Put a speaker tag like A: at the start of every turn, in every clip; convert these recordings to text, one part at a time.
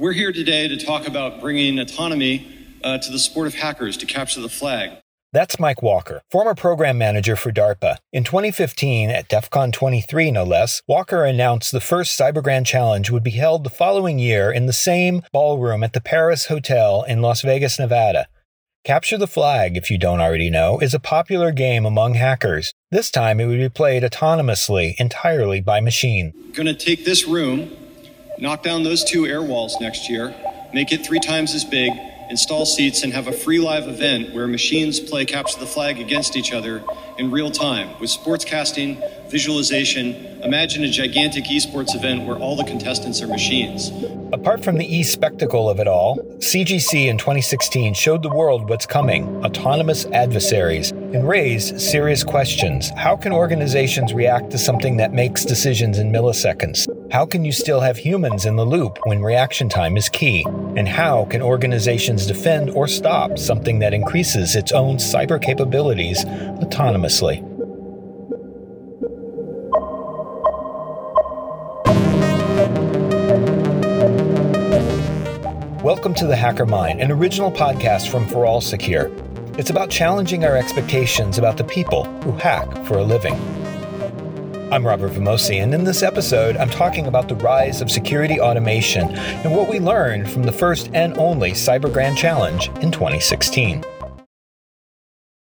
A: We're here today to talk about bringing autonomy uh, to the sport of hackers to capture the flag.
B: That's Mike Walker, former program manager for DARPA. In 2015, at DEF CON 23 no less, Walker announced the first Cyber Grand Challenge would be held the following year in the same ballroom at the Paris Hotel in Las Vegas, Nevada. Capture the Flag, if you don't already know, is a popular game among hackers. This time it would be played autonomously, entirely by machine.
A: Going to take this room, knock down those two air walls next year, make it three times as big, install seats, and have a free live event where machines play Capture the Flag against each other in real time with sportscasting, visualization. Imagine a gigantic esports event where all the contestants are machines.
B: Apart from the e spectacle of it all, CGC in 2016 showed the world what's coming autonomous adversaries and raised serious questions. How can organizations react to something that makes decisions in milliseconds? How can you still have humans in the loop when reaction time is key? And how can organizations defend or stop something that increases its own cyber capabilities autonomously? Welcome to The Hacker Mind, an original podcast from For All Secure. It's about challenging our expectations about the people who hack for a living. I'm Robert Vamosi, and in this episode, I'm talking about the rise of security automation and what we learned from the first and only Cyber Grand Challenge in 2016.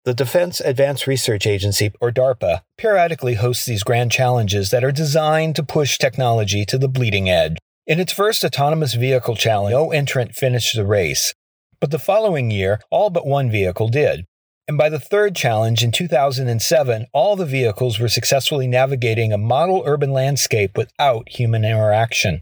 B: The Defense Advanced Research Agency, or DARPA, periodically hosts these grand challenges that are designed to push technology to the bleeding edge. In its first autonomous vehicle challenge, no entrant finished the race. But the following year, all but one vehicle did. And by the third challenge in 2007, all the vehicles were successfully navigating a model urban landscape without human interaction.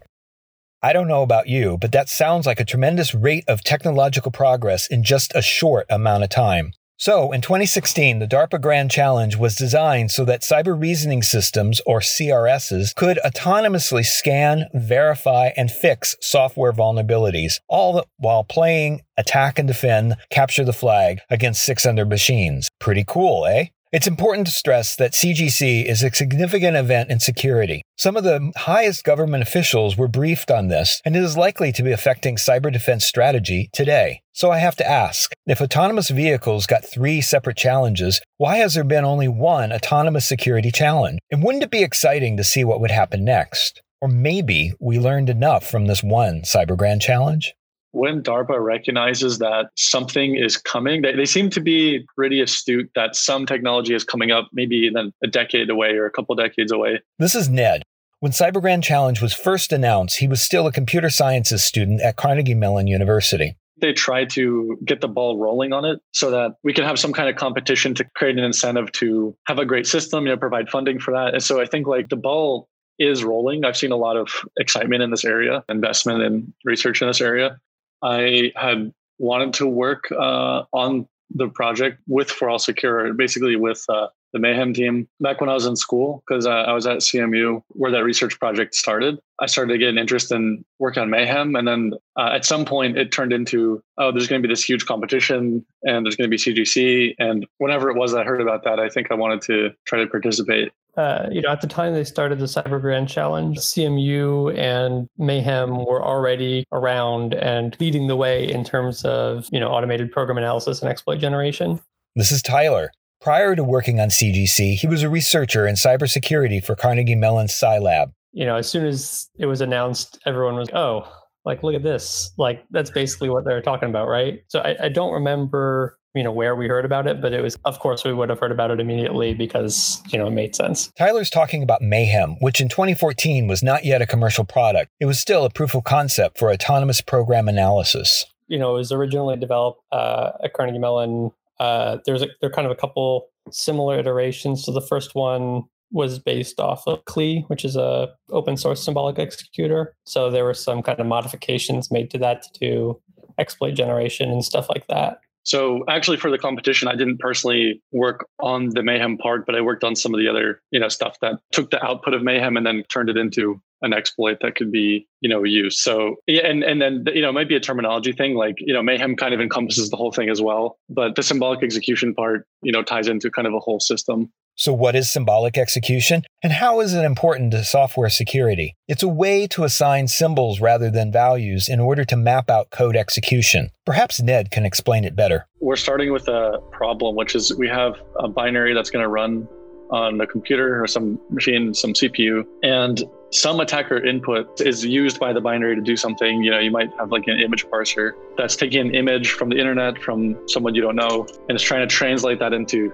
B: I don't know about you, but that sounds like a tremendous rate of technological progress in just a short amount of time. So, in 2016, the DARPA Grand Challenge was designed so that cyber reasoning systems, or CRSs, could autonomously scan, verify, and fix software vulnerabilities, all while playing attack and defend, capture the flag against 600 machines. Pretty cool, eh? It's important to stress that CGC is a significant event in security. Some of the highest government officials were briefed on this, and it is likely to be affecting cyber defense strategy today. So I have to ask if autonomous vehicles got three separate challenges, why has there been only one autonomous security challenge? And wouldn't it be exciting to see what would happen next? Or maybe we learned enough from this one Cyber Grand challenge?
C: When DARPA recognizes that something is coming, they, they seem to be pretty astute that some technology is coming up, maybe then a decade away or a couple decades away.
B: This is Ned. When Cyber Grand Challenge was first announced, he was still a computer sciences student at Carnegie Mellon University.
C: They tried to get the ball rolling on it so that we can have some kind of competition to create an incentive to have a great system, you know, provide funding for that. And so I think like the ball is rolling. I've seen a lot of excitement in this area, investment and research in this area. I had wanted to work uh, on the project with For All Secure, basically with uh, the Mayhem team back when I was in school, because uh, I was at CMU where that research project started. I started to get an interest in working on Mayhem. And then uh, at some point, it turned into, oh, there's going to be this huge competition and there's going to be CGC. And whenever it was I heard about that, I think I wanted to try to participate.
D: Uh, you know, at the time they started the Cyber Grand Challenge, CMU and Mayhem were already around and leading the way in terms of, you know, automated program analysis and exploit generation.
B: This is Tyler. Prior to working on CGC, he was a researcher in cybersecurity for Carnegie Mellon's CyLab.
D: You know, as soon as it was announced, everyone was, oh, like, look at this. Like, that's basically what they're talking about, right? So I, I don't remember you know where we heard about it but it was of course we would have heard about it immediately because you know it made sense
B: tyler's talking about mayhem which in 2014 was not yet a commercial product it was still a proof of concept for autonomous program analysis
D: you know it was originally developed uh, at carnegie mellon uh, there's a, there are kind of a couple similar iterations so the first one was based off of KLEE, which is a open source symbolic executor. So there were some kind of modifications made to that to do exploit generation and stuff like that.
C: So actually for the competition, I didn't personally work on the Mayhem part, but I worked on some of the other, you know, stuff that took the output of Mayhem and then turned it into an exploit that could be, you know, used. So yeah, and and then you know, it might be a terminology thing. Like, you know, Mayhem kind of encompasses the whole thing as well. But the symbolic execution part, you know, ties into kind of a whole system.
B: So, what is symbolic execution and how is it important to software security? It's a way to assign symbols rather than values in order to map out code execution. Perhaps Ned can explain it better.
C: We're starting with a problem, which is we have a binary that's going to run on a computer or some machine, some CPU, and some attacker input is used by the binary to do something. You know, you might have like an image parser that's taking an image from the internet from someone you don't know and it's trying to translate that into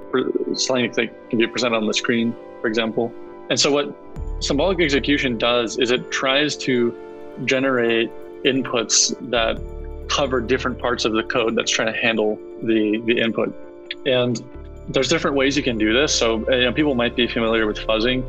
C: something that can be presented on the screen, for example. And so what symbolic execution does is it tries to generate inputs that cover different parts of the code that's trying to handle the the input. And there's different ways you can do this. So you know, people might be familiar with fuzzing.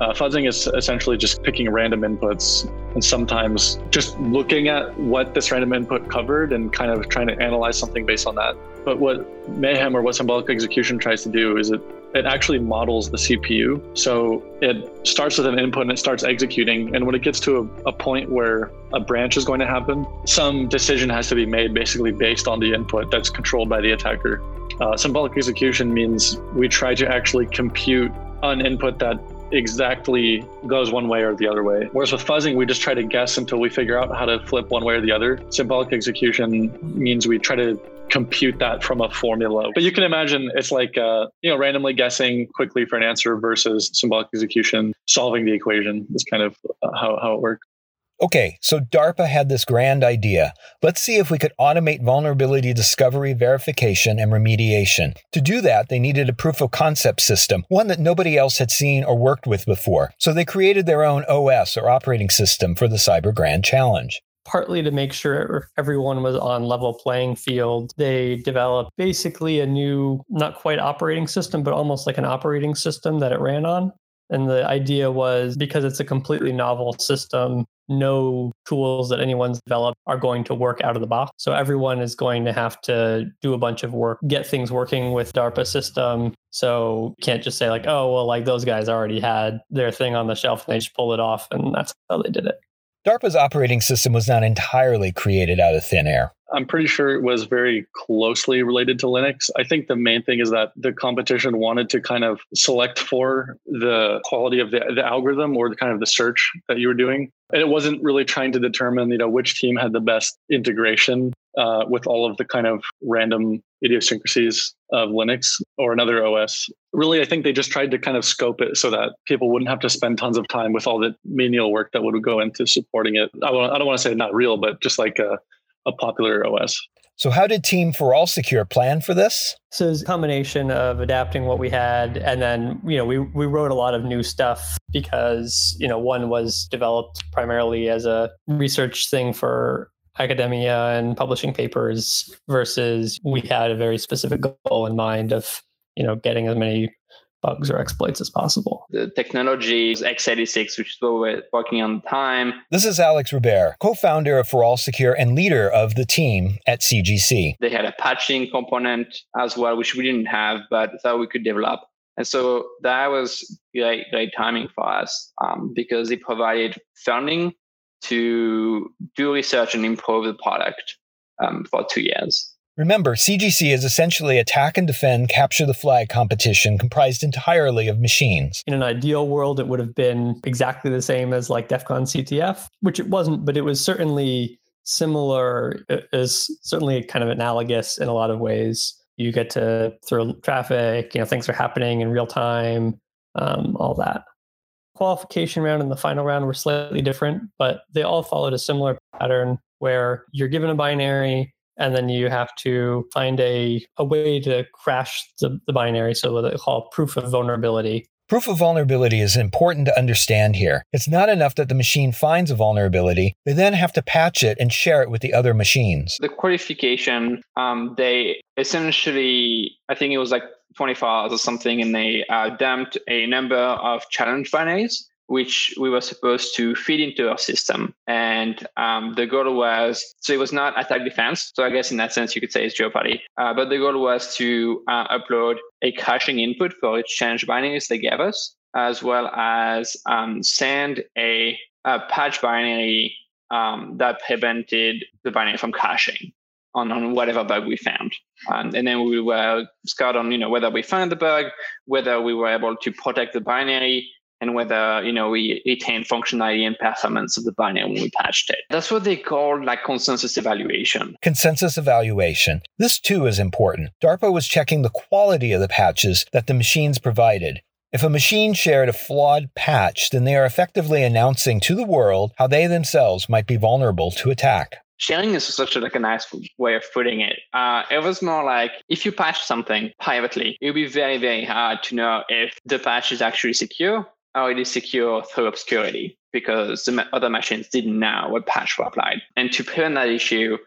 C: Uh, fuzzing is essentially just picking random inputs and sometimes just looking at what this random input covered and kind of trying to analyze something based on that. But what Mayhem or what symbolic execution tries to do is it it actually models the CPU. So it starts with an input and it starts executing. And when it gets to a, a, point where a branch is going to happen, some decision has to be made basically based on the input that's controlled by the attacker. Uh, symbolic execution means we try to actually compute an input that exactly goes one way or the other way. Whereas with fuzzing, we just try to guess until we figure out how to flip one way or the other. Symbolic execution means we try to compute that from a formula. But you can imagine it's like uh, you know randomly guessing quickly for an answer versus symbolic execution solving the equation is kind of uh, how, how it works.
B: Okay, so DARPA had this grand idea. Let's see if we could automate vulnerability discovery, verification, and remediation. To do that, they needed a proof of concept system, one that nobody else had seen or worked with before. So they created their own OS or operating system for the Cyber Grand Challenge
D: partly to make sure everyone was on level playing field they developed basically a new not quite operating system but almost like an operating system that it ran on and the idea was because it's a completely novel system no tools that anyone's developed are going to work out of the box. So everyone is going to have to do a bunch of work, get things working with DARPA system. So you can't just say like, oh, well, like those guys already had their thing on the shelf and they just pull it off and that's how they did it.
B: DARPA's operating system was not entirely created out of thin air.
C: I'm pretty sure it was very closely related to Linux. I think the main thing is that the competition wanted to kind of select for the quality of the, the algorithm or the kind of the search that you were doing. And it wasn't really trying to determine, you know, which team had the best integration uh, with all of the kind of random idiosyncrasies of Linux or another OS. Really, I think they just tried to kind of scope it so that people wouldn't have to spend tons of time with all the menial work that would go into supporting it. I don't, I don't want to say not real, but just like a, a popular OS.
B: So, how did Team for All Secure plan for this?
D: So, it's a combination of adapting what we had, and then you know we we wrote a lot of new stuff because you know one was developed primarily as a research thing for academia and publishing papers versus we had a very specific goal in mind of you know getting as many bugs or exploits as possible.
E: The technology is x86, which is what we're working on time.
B: This is Alex Rebert, co-founder of For All Secure and leader of the team at CGC.
E: They had a patching component as well, which we didn't have, but thought we could develop. And so that was great, great timing for us um, because it provided funding to do research and improve the product um, for two years.
B: Remember, CGC is essentially attack and defend capture the flag competition comprised entirely of machines.
D: In an ideal world, it would have been exactly the same as like DEF CON CTF, which it wasn't, but it was certainly similar, is certainly kind of analogous in a lot of ways. You get to throw traffic, you know, things are happening in real time, um, all that. Qualification round and the final round were slightly different, but they all followed a similar pattern where you're given a binary, and then you have to find a, a way to crash the, the binary so what they call proof of vulnerability
B: Proof of vulnerability is important to understand here. It's not enough that the machine finds a vulnerability. They then have to patch it and share it with the other machines.
E: The qualification, um, they essentially, I think it was like 24 hours or something, and they uh, dumped a number of challenge binaries which we were supposed to feed into our system. And um, the goal was so it was not attack defense. So I guess in that sense, you could say it's Jeopardy. Uh, but the goal was to uh, upload a caching input for each change binaries they gave us, as well as um, send a, a patch binary um, that prevented the binary from caching. on, on whatever bug we found. Um, and then we were scored on, you know, whether we found the bug, whether we were able to protect the binary, and whether you know we retain functionality and performance of the binary when we patched it. That's what they call like consensus evaluation.
B: Consensus evaluation. This too is important. DARPA was checking the quality of the patches that the machines provided. If a machine shared a flawed patch, then they are effectively announcing to the world how they themselves might be vulnerable to attack
E: sharing is such a, like a nice way of putting it. Uh, it was more like if you patch something privately, it would be very, very hard to know if the patch is actually secure or it is secure through obscurity because the other machines didn't know what patch were applied. And to prevent that issue,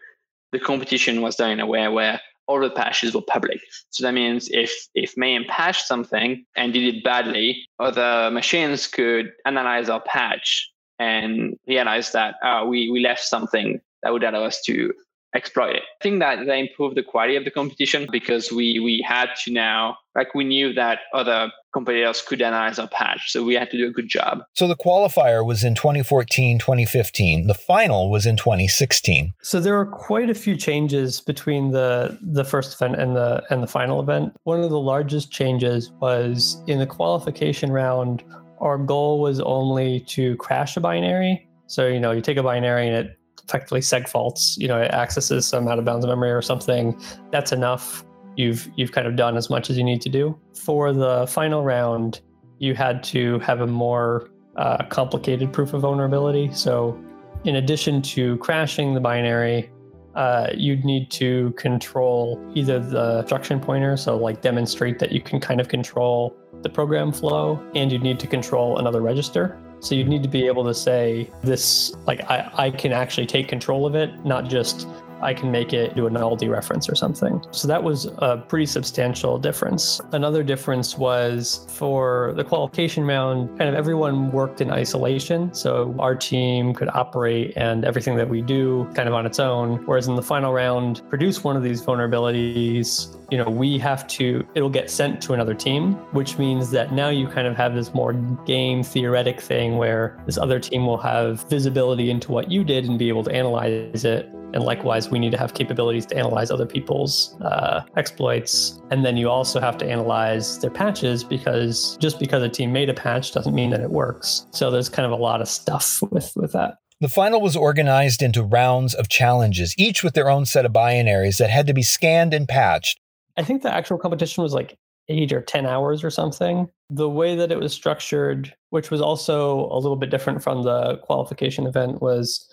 E: the competition was done in a way where all the patches were public. So that means if if Mayhem patched something and did it badly, other machines could analyze our patch and realize that uh, we we left something that would allow us to exploit it. I think that they improved the quality of the competition because we we had to now like we knew that other competitors could analyze our patch, so we had to do a good job.
B: So the qualifier was in 2014, 2015. The final was in 2016.
D: So there were quite a few changes between the the first event and the and the final event. One of the largest changes was in the qualification round. Our goal was only to crash a binary. So you know, you take a binary and it effectively seg faults, you know, it accesses some out of bounds memory or something, that's enough. You've you've kind of done as much as you need to do. For the final round, you had to have a more uh, complicated proof of vulnerability. So, in addition to crashing the binary, uh, you'd need to control either the instruction pointer, so like demonstrate that you can kind of control the program flow, and you'd need to control another register. So you'd need to be able to say this, like I, I can actually take control of it, not just I can make it do a null dereference or something. So that was a pretty substantial difference. Another difference was for the qualification round, kind of everyone worked in isolation. So our team could operate and everything that we do kind of on its own. Whereas in the final round, produce one of these vulnerabilities you know, we have to, it'll get sent to another team, which means that now you kind of have this more game theoretic thing where this other team will have visibility into what you did and be able to analyze it. And likewise, we need to have capabilities to analyze other people's uh, exploits. And then you also have to analyze their patches because just because a team made a patch doesn't mean that it works. So there's kind of a lot of stuff with, with that.
B: The final was organized into rounds of challenges, each with their own set of binaries that had to be scanned and patched
D: I think the actual competition was like eight or 10 hours or something. The way that it was structured, which was also a little bit different from the qualification event, was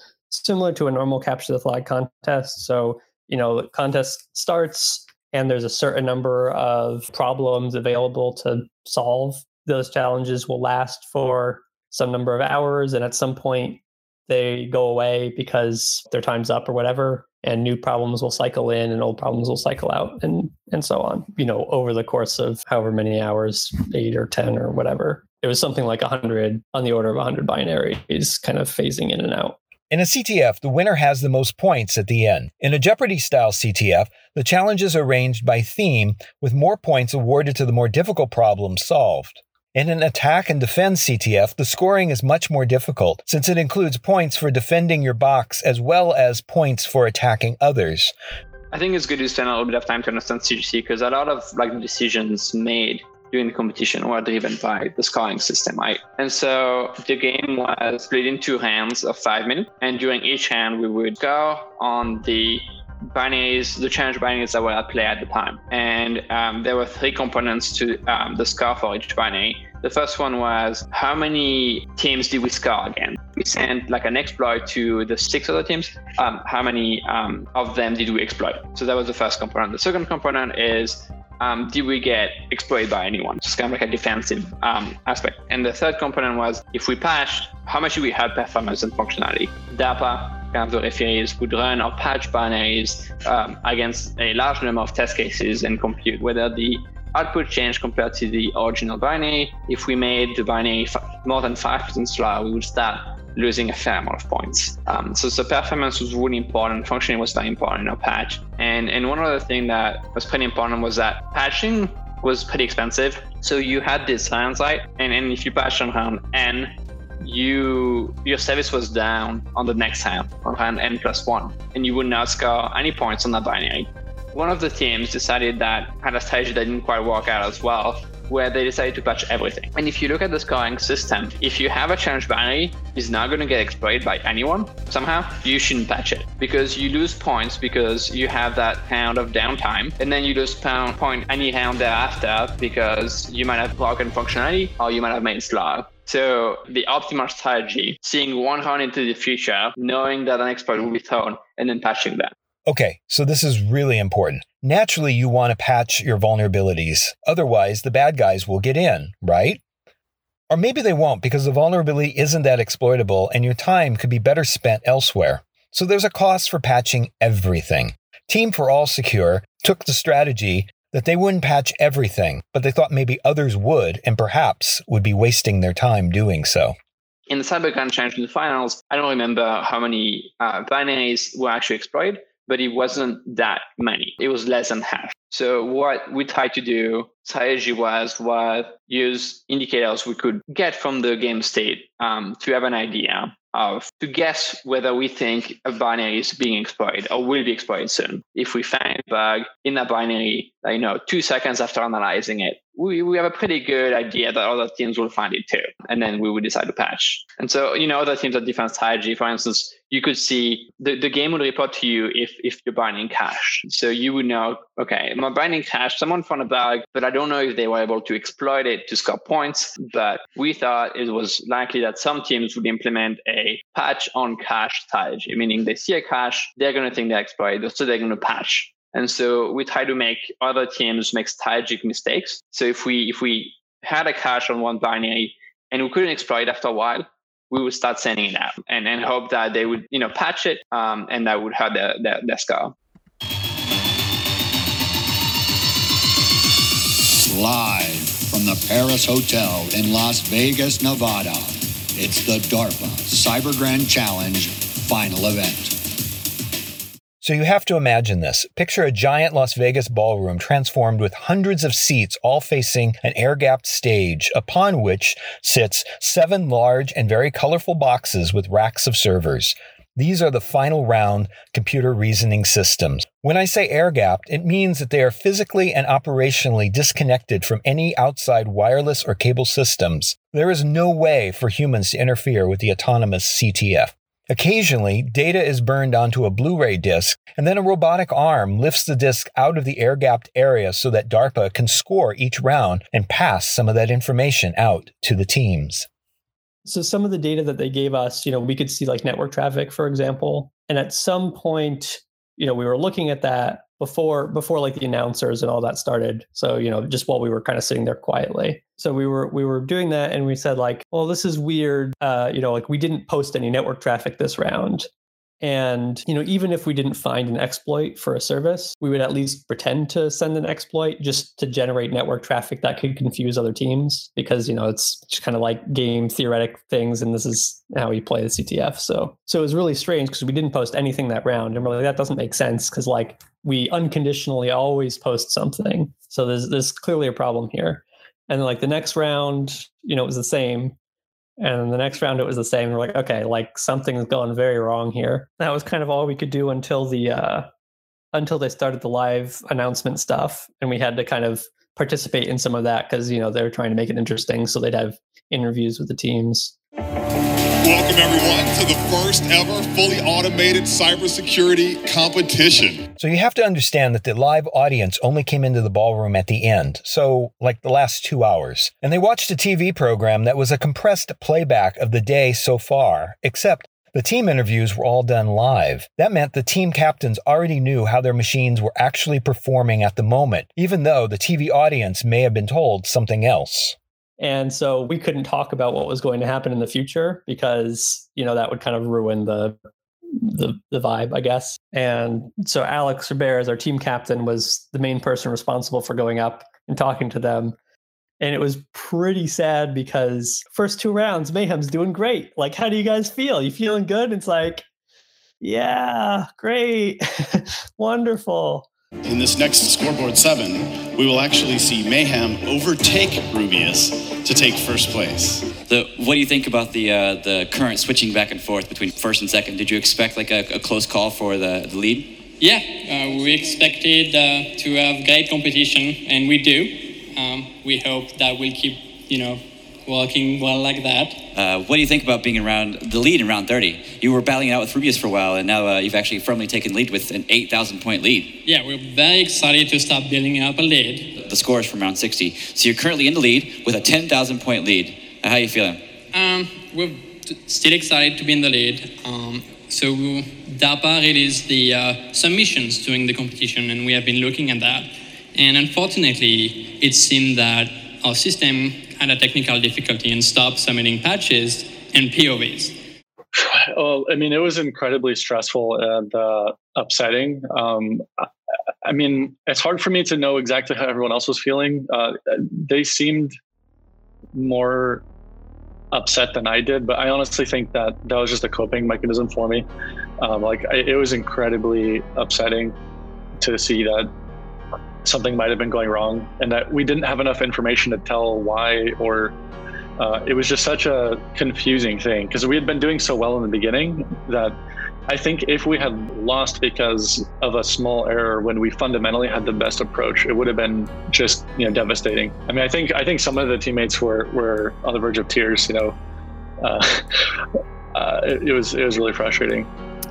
D: similar to a normal capture the flag contest. So, you know, the contest starts and there's a certain number of problems available to solve. Those challenges will last for some number of hours. And at some point, they go away because their time's up or whatever and new problems will cycle in and old problems will cycle out and and so on you know over the course of however many hours 8 or 10 or whatever it was something like 100 on the order of 100 binaries kind of phasing in and out
B: in a CTF, the winner has the most points at the end. In a Jeopardy style CTF, the challenges are arranged by theme, with more points awarded to the more difficult problems solved. In an attack and defend CTF, the scoring is much more difficult since it includes points for defending your box as well as points for attacking others.
E: I think it's good to spend a little bit of time to understand CGC because a lot of like decisions made during the competition were driven by the scoring system, right? And so the game was split into hands of five minutes, and during each hand we would go on the binaries, the challenge binaries that were at play at the time. And um, there were three components to um, the score for each binary. The first one was how many teams did we score again? We sent like an exploit to the six other teams. Um, how many um, of them did we exploit? So that was the first component. The second component is um, did we get exploited by anyone? Just kind of like a defensive um, aspect. And the third component was if we patched, how much do we have performance and functionality? DARPA kind of the referees would run or patch binaries um, against a large number of test cases and compute whether the output change compared to the original binary. If we made the binary more than 5% slower, we would start losing a fair amount of points. Um, so, so performance was really important. Functioning was very important in our patch. And, and one other thing that was pretty important was that patching was pretty expensive. So you had this hindsight, and, and if you patched on round N, you your service was down on the next hand on n plus one, and you would not score any points on that binary. One of the teams decided that had a strategy that didn't quite work out as well, where they decided to patch everything. And if you look at the scoring system, if you have a challenge binary is not going to get exploited by anyone somehow, you shouldn't patch it because you lose points because you have that pound of downtime, and then you lose pound point any round thereafter because you might have broken functionality or you might have made slow. So the optimal strategy, seeing one round into the future, knowing that an exploit will be thrown, and then patching that.
B: Okay, so this is really important. Naturally, you want to patch your vulnerabilities. Otherwise, the bad guys will get in, right? Or maybe they won't because the vulnerability isn't that exploitable and your time could be better spent elsewhere. So there's a cost for patching everything. Team for All Secure took the strategy that they wouldn't patch everything, but they thought maybe others would and perhaps would be wasting their time doing so.
E: In the CyberGrand Challenge finals, I don't remember how many uh, binaries were actually exploited, but it wasn't that many. It was less than half. So what we tried to do, strategy was was use indicators we could get from the game state um, to have an idea of to guess whether we think a binary is being exploited or will be exploited soon. If we find a bug in a binary, you know, two seconds after analyzing it, we, we have a pretty good idea that other teams will find it too. And then we would decide to patch. And so, you know, other teams have different strategy. For instance, you could see the, the game would report to you if, if you're binding cache. So you would know, okay, my binding cache, someone found a bug, but I don't know if they were able to exploit it to score points. But we thought it was likely that some teams would implement a patch on cache strategy, meaning they see a cache, they're going to think they exploit it, so they're going to patch. And so we try to make other teams make strategic mistakes. So if we if we had a cache on one binary and we couldn't exploit after a while, we would start sending it out and, and hope that they would you know patch it um, and that would have their, their, their score.
F: Live from the Paris Hotel in Las Vegas, Nevada, it's the DARPA Cyber Grand Challenge final event.
B: So you have to imagine this. Picture a giant Las Vegas ballroom transformed with hundreds of seats all facing an air gapped stage, upon which sits seven large and very colorful boxes with racks of servers. These are the final round computer reasoning systems. When I say air gapped, it means that they are physically and operationally disconnected from any outside wireless or cable systems. There is no way for humans to interfere with the autonomous CTF. Occasionally, data is burned onto a Blu ray disc, and then a robotic arm lifts the disc out of the air gapped area so that DARPA can score each round and pass some of that information out to the teams.
D: So, some of the data that they gave us, you know, we could see like network traffic, for example. And at some point, you know, we were looking at that before before like the announcers and all that started. So you know just while we were kind of sitting there quietly. So we were we were doing that and we said like well this is weird uh you know like we didn't post any network traffic this round. And you know, even if we didn't find an exploit for a service, we would at least pretend to send an exploit just to generate network traffic that could confuse other teams because you know it's just kind of like game theoretic things, and this is how we play the CTF. So so it was really strange because we didn't post anything that round, and we're like that doesn't make sense because like we unconditionally always post something. So there's there's clearly a problem here. And then like the next round, you know, it was the same and the next round it was the same. We're like, okay, like something's going very wrong here. That was kind of all we could do until the uh until they started the live announcement stuff. And we had to kind of participate in some of that because you know they were trying to make it interesting. So they'd have interviews with the teams.
G: Welcome, everyone, to the first ever fully automated cybersecurity competition.
B: So, you have to understand that the live audience only came into the ballroom at the end, so like the last two hours. And they watched a TV program that was a compressed playback of the day so far, except the team interviews were all done live. That meant the team captains already knew how their machines were actually performing at the moment, even though the TV audience may have been told something else.
D: And so we couldn't talk about what was going to happen in the future because, you know, that would kind of ruin the the the vibe, I guess. And so Alex Rebert, as our team captain, was the main person responsible for going up and talking to them. And it was pretty sad because first two rounds, Mayhem's doing great. Like, how do you guys feel? You feeling good? It's like, yeah, great, wonderful.
G: In this next scoreboard seven, we will actually see Mayhem overtake Rubeus
H: to take first place.
I: The, what do you think about the uh, the current switching back and forth between first and second? Did you expect like a, a close call for the, the lead?
J: Yeah, uh, we expected uh, to have great competition, and we do. Um, we hope that we'll keep, you know, walking well like that.
I: Uh, what do you think about being around the lead in round 30? You were battling it out with Rubeus for a while, and now uh, you've actually firmly taken lead with an 8,000 point lead.
J: Yeah, we're very excited to start building up a lead.
I: The scores from round 60. So you're currently in the lead with a 10,000 point lead. Uh, how are you feeling?
J: Um, we're still excited to be in the lead. Um, so DARPA released the uh, submissions during the competition, and we have been looking at that. And unfortunately, it seemed that our system had a technical difficulty and stopped submitting patches and POVs.
C: Well, I mean, it was incredibly stressful and uh, upsetting. Um, I mean, it's hard for me to know exactly how everyone else was feeling. Uh, they seemed more upset than I did, but I honestly think that that was just a coping mechanism for me. Um, like, I, it was incredibly upsetting to see that something might have been going wrong and that we didn't have enough information to tell why or uh, it was just such a confusing thing because we had been doing so well in the beginning that I think if we had lost because of a small error when we fundamentally had the best approach, it would have been just you know devastating. I mean, I think I think some of the teammates were were on the verge of tears. You know, uh, uh, it, it was it was really frustrating.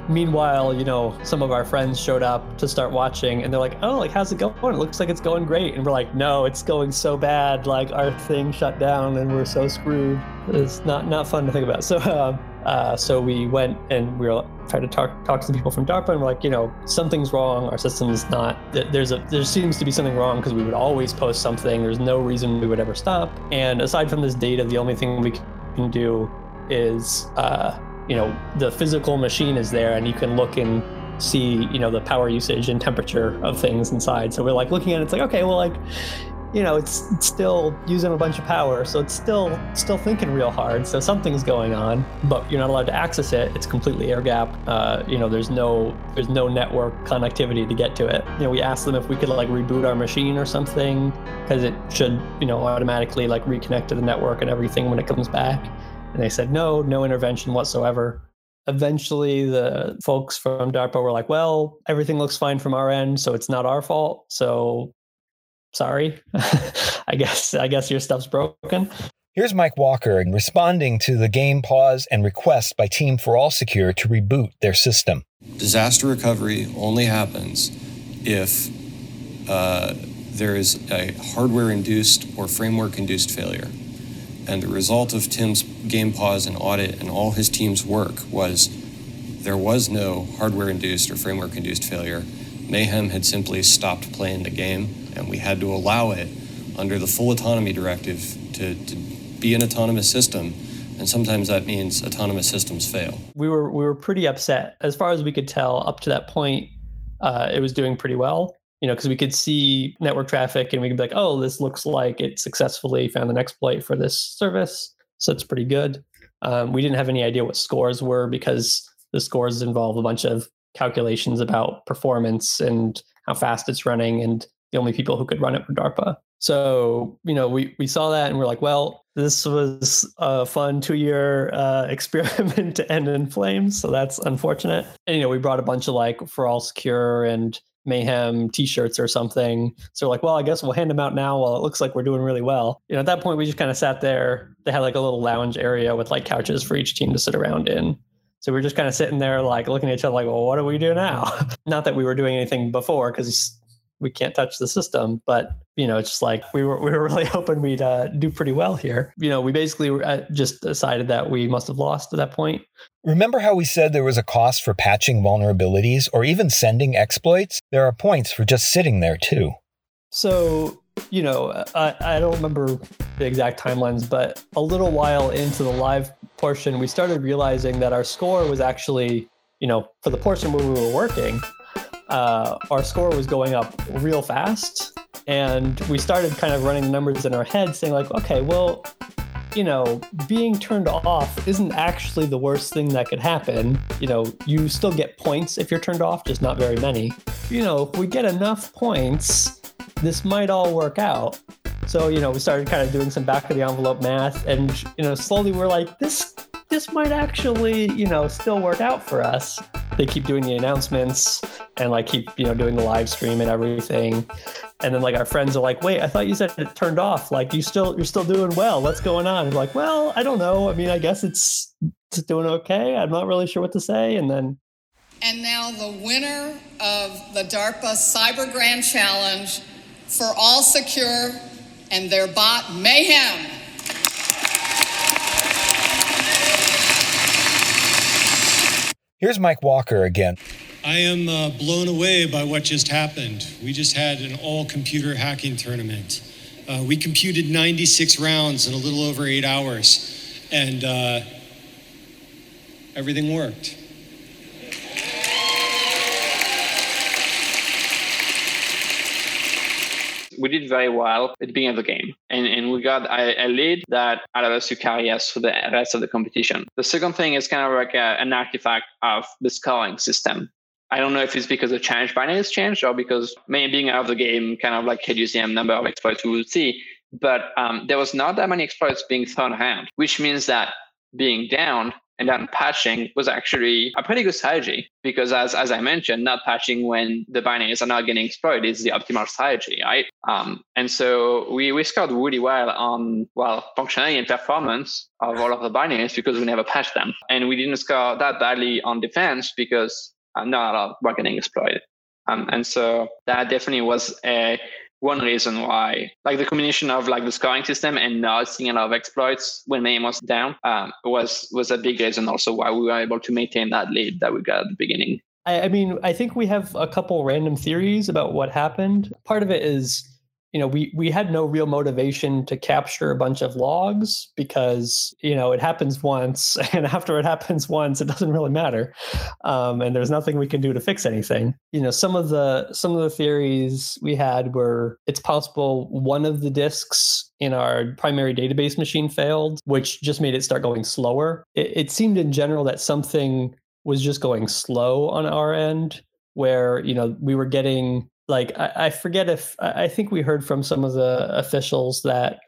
D: Meanwhile, you know, some of our friends showed up to start watching and they're like, oh, like, how's it going? It looks like it's going great. And we're like, no, it's going so bad. Like, our thing shut down and we're so screwed. It's not, not fun to think about. So, uh, uh, so we went and we were trying to talk talk to the people from DARPA, and we're like, you know, something's wrong. Our system is not. There's a there seems to be something wrong because we would always post something. There's no reason we would ever stop. And aside from this data, the only thing we can do is uh, you know the physical machine is there and you can look and see you know the power usage and temperature of things inside. So we're like looking at it it's like okay well like you know it's, it's still using a bunch of power so it's still still thinking real hard so something's going on but you're not allowed to access it. It's completely air gap. Uh, you know there's no there's no network connectivity to get to it. You know we asked them if we could like reboot our machine or something because it should you know automatically like reconnect to the network and everything when it comes back and they said, no, no intervention whatsoever. Eventually, the folks from DARPA were like, well, everything looks fine from our end, so it's not our fault. So sorry. I guess I guess your stuff's broken.
B: Here's Mike Walker responding to the game pause and request by Team for All Secure to reboot their system.
K: Disaster recovery only happens if uh, there is a hardware induced or framework induced failure. And the result of Tim's game pause and audit and all his team's work was there was no hardware induced or framework induced failure. Mayhem had simply stopped playing the game, and we had to allow it under the full autonomy directive to, to be an autonomous system. And sometimes that means autonomous systems fail.
D: We were we were pretty upset. As far as we could tell, up to that point, uh, it was doing pretty well you know, because we could see network traffic and we could be like, oh, this looks like it successfully found an exploit for this service. So it's pretty good. Um, we didn't have any idea what scores were because the scores involve a bunch of calculations about performance and how fast it's running. And the only people who could run it were DARPA. So, you know, we, we saw that and we're like, well, this was a fun two year uh, experiment to end in flames. So that's unfortunate. And, you know, we brought a bunch of like for all secure and mayhem t-shirts or something. So like well i guess we'll hand them out now while it looks like we're doing really well. You know at that point we just kind of sat there. They had like a little lounge area with like couches for each team to sit around in. So we are just kind of sitting there like looking at each other like well what do we do now? Not that we were doing anything before because we can't touch the system but you know it's just like we were we were really hoping we'd uh, do pretty well here you know we basically uh, just decided that we must have lost at that point
B: Remember how we said there was a cost for patching vulnerabilities or even sending exploits? There are points for just sitting there too.
D: So, you know, I, I don't remember the exact timelines, but a little while into the live portion, we started realizing that our score was actually, you know, for the portion where we were working, uh, our score was going up real fast. And we started kind of running the numbers in our head saying, like, okay, well, you know, being turned off isn't actually the worst thing that could happen. You know, you still get points if you're turned off, just not very many. You know, if we get enough points, this might all work out. So, you know, we started kind of doing some back of the envelope math and, you know, slowly we're like, this this might actually, you know, still work out for us. They keep doing the announcements and like keep, you know, doing the live stream and everything. And then like our friends are like, wait, I thought you said it turned off. Like you still you're still doing well. What's going on? And like, well, I don't know. I mean, I guess it's it's doing okay. I'm not really sure what to say. And then
H: And now the winner of the DARPA Cyber Grand Challenge for All Secure and their bot Mayhem.
B: Here's Mike Walker again.
L: I am uh, blown away by what just happened. We just had an all computer hacking tournament. Uh, we computed 96 rounds in a little over eight hours, and uh, everything worked.
E: We did very well at the beginning of the game. And, and we got a, a lead that allowed us to carry us through the rest of the competition. The second thing is kind of like a, an artifact of the scoring system. I don't know if it's because the challenge binary has changed or because maybe being out of the game kind of like reduced the number of exploits we would see. But um, there was not that many exploits being thrown around, which means that being down and then patching was actually a pretty good strategy because as, as I mentioned, not patching when the binaries are not getting exploited is the optimal strategy, right? Um, and so we, we scored really well on, well, functionality and performance of all of the binaries because we never patched them. And we didn't score that badly on defense because uh, not a lot were getting exploited. Um, and so that definitely was a one reason why like the combination of like the scoring system and not seeing a lot of exploits when Name was down um, was was a big reason also why we were able to maintain that lead that we got at the beginning.
D: I, I mean, I think we have a couple random theories about what happened. Part of it is you know we we had no real motivation to capture a bunch of logs because you know it happens once and after it happens once it doesn't really matter. Um, and there's nothing we can do to fix anything. You know some of the some of the theories we had were it's possible one of the disks in our primary database machine failed which just made it start going slower. It, it seemed in general that something was just going slow on our end where you know we were getting like I, I, forget if I think we heard from some of the officials that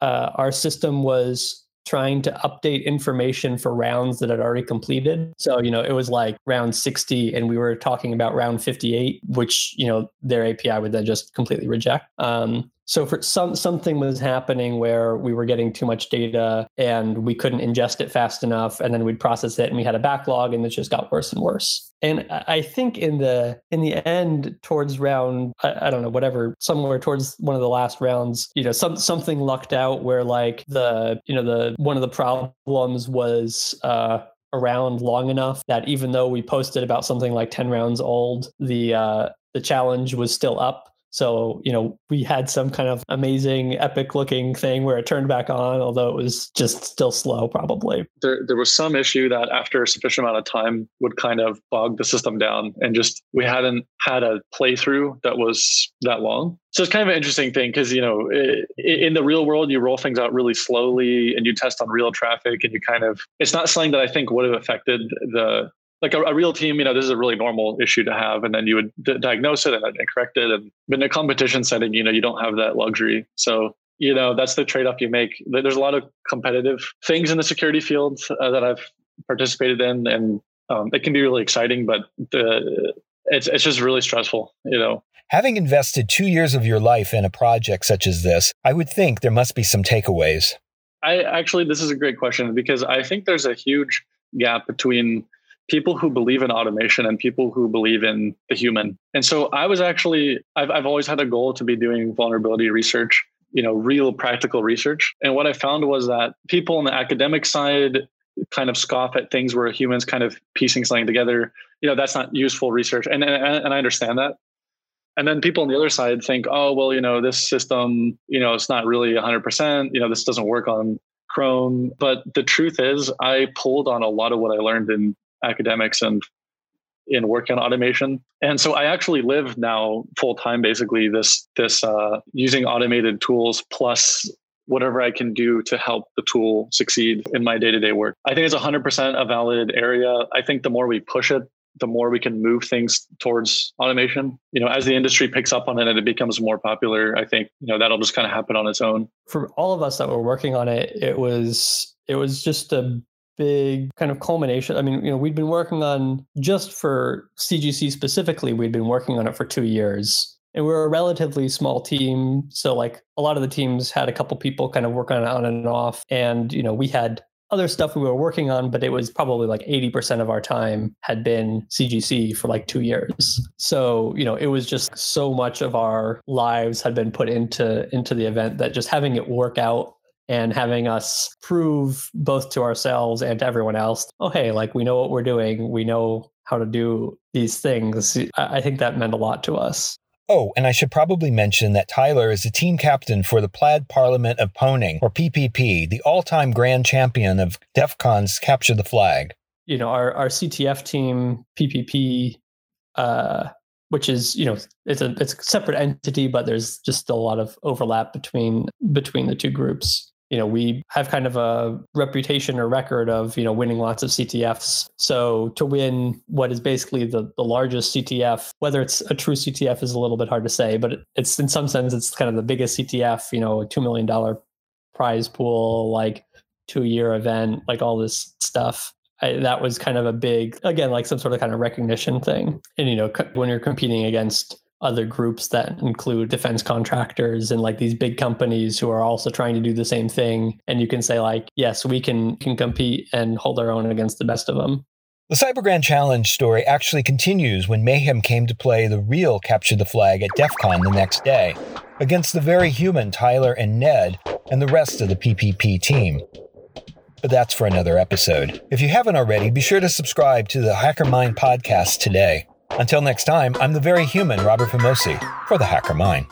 D: uh, our system was trying to update information for rounds that had already completed. So, you know, it was like round 60 and we were talking about round 58, which, you know, their API would then just completely reject. Um, so for some something was happening where we were getting too much data and we couldn't ingest it fast enough, and then we'd process it and we had a backlog, and it just got worse and worse. And I think in the in the end, towards round I, I don't know whatever, somewhere towards one of the last rounds, you know, some something lucked out where like the you know the one of the problems was. uh around long enough that even though we posted about something like 10 rounds old the uh the challenge was still up so, you know, we had some kind of amazing, epic looking thing where it turned back on, although it was just still slow, probably.
C: There, there was some issue that after a sufficient amount of time would kind of bog the system down. And just we hadn't had a playthrough that was that long. So it's kind of an interesting thing because, you know, in the real world, you roll things out really slowly and you test on real traffic and you kind of, it's not something that I think would have affected the like a, a, real team, you know, this is a really normal issue to have, and then you would d- diagnose it and, correct it. And but in a competition setting, you know, you don't have that luxury. So, you know, that's the trade off you make. There's a lot of competitive things in the security field uh, that I've participated in, and um, it can be really exciting, but the, it's it's just really stressful, you know.
B: Having invested two years of your life in a project such as this, I would think there must be some takeaways.
C: I actually, this is a great question because I think there's a huge gap between people who believe in automation and people who believe in the human. And so I was actually, I've, I've always had a goal to be doing vulnerability research, you know, real practical research. And what I found was that people on the academic side kind of scoff at things where humans kind of piecing something together. You know, that's not useful research. And, and, and I understand that. And then people on the other side think, oh, well, you know, this system, you know, it's not really 100%. You know, this doesn't work on Chrome. But the truth is, I pulled on a lot of what I learned in academics and in working on automation. And so I actually live now full time, basically this this uh, using automated tools plus whatever I can do to help the tool succeed in my day to day work. I think it's 100% a valid area. I think the more we push it, the more we can move things towards automation. You know, as the industry picks up on it and it becomes more popular, I think, you know, that'll just kind of happen on its own.
D: For all of us that were working on it, it was it was just a big kind of culmination. I mean, you know, we'd been working on just for CGC specifically, we'd been working on it for 2 years. And we are a relatively small team. So like a lot of the teams had a couple people kind of work on it on and off. And you know we had other stuff we were working on but it was probably like 80% of our time had been cgc for like two years. So you know it was just so much of our lives had been put into into the event that just having it work out and having us prove both to ourselves and to everyone else oh hey like we know what we're doing. We know how to do these things. I think that meant a lot to us.
B: Oh, and I should probably mention that Tyler is the team captain for the Plaid Parliament of Pwning, or PPP, the all time grand champion of DEF CON's Capture the Flag.
D: You know, our, our CTF team, PPP, uh, which is, you know, it's a it's a separate entity, but there's just a lot of overlap between between the two groups you know, we have kind of a reputation or record of, you know, winning lots of CTFs. So to win what is basically the, the largest CTF, whether it's a true CTF is a little bit hard to say, but it's in some sense, it's kind of the biggest CTF, you know, a $2 million prize pool, like two year event, like all this stuff. I, that was kind of a big, again, like some sort of kind of recognition thing. And, you know, when you're competing against other groups that include defense contractors and like these big companies who are also trying to do the same thing and you can say like yes we can can compete and hold our own against the best of them
B: the Cyber Grand Challenge story actually continues when Mayhem came to play the real Capture the Flag at DEF CON the next day, against the very human Tyler and Ned and the rest of the PPP team. But that's for another episode. If you haven't already, be sure to subscribe to the Hacker Mind podcast today. Until next time, I'm the very human Robert Vamosi for the Hacker Mind.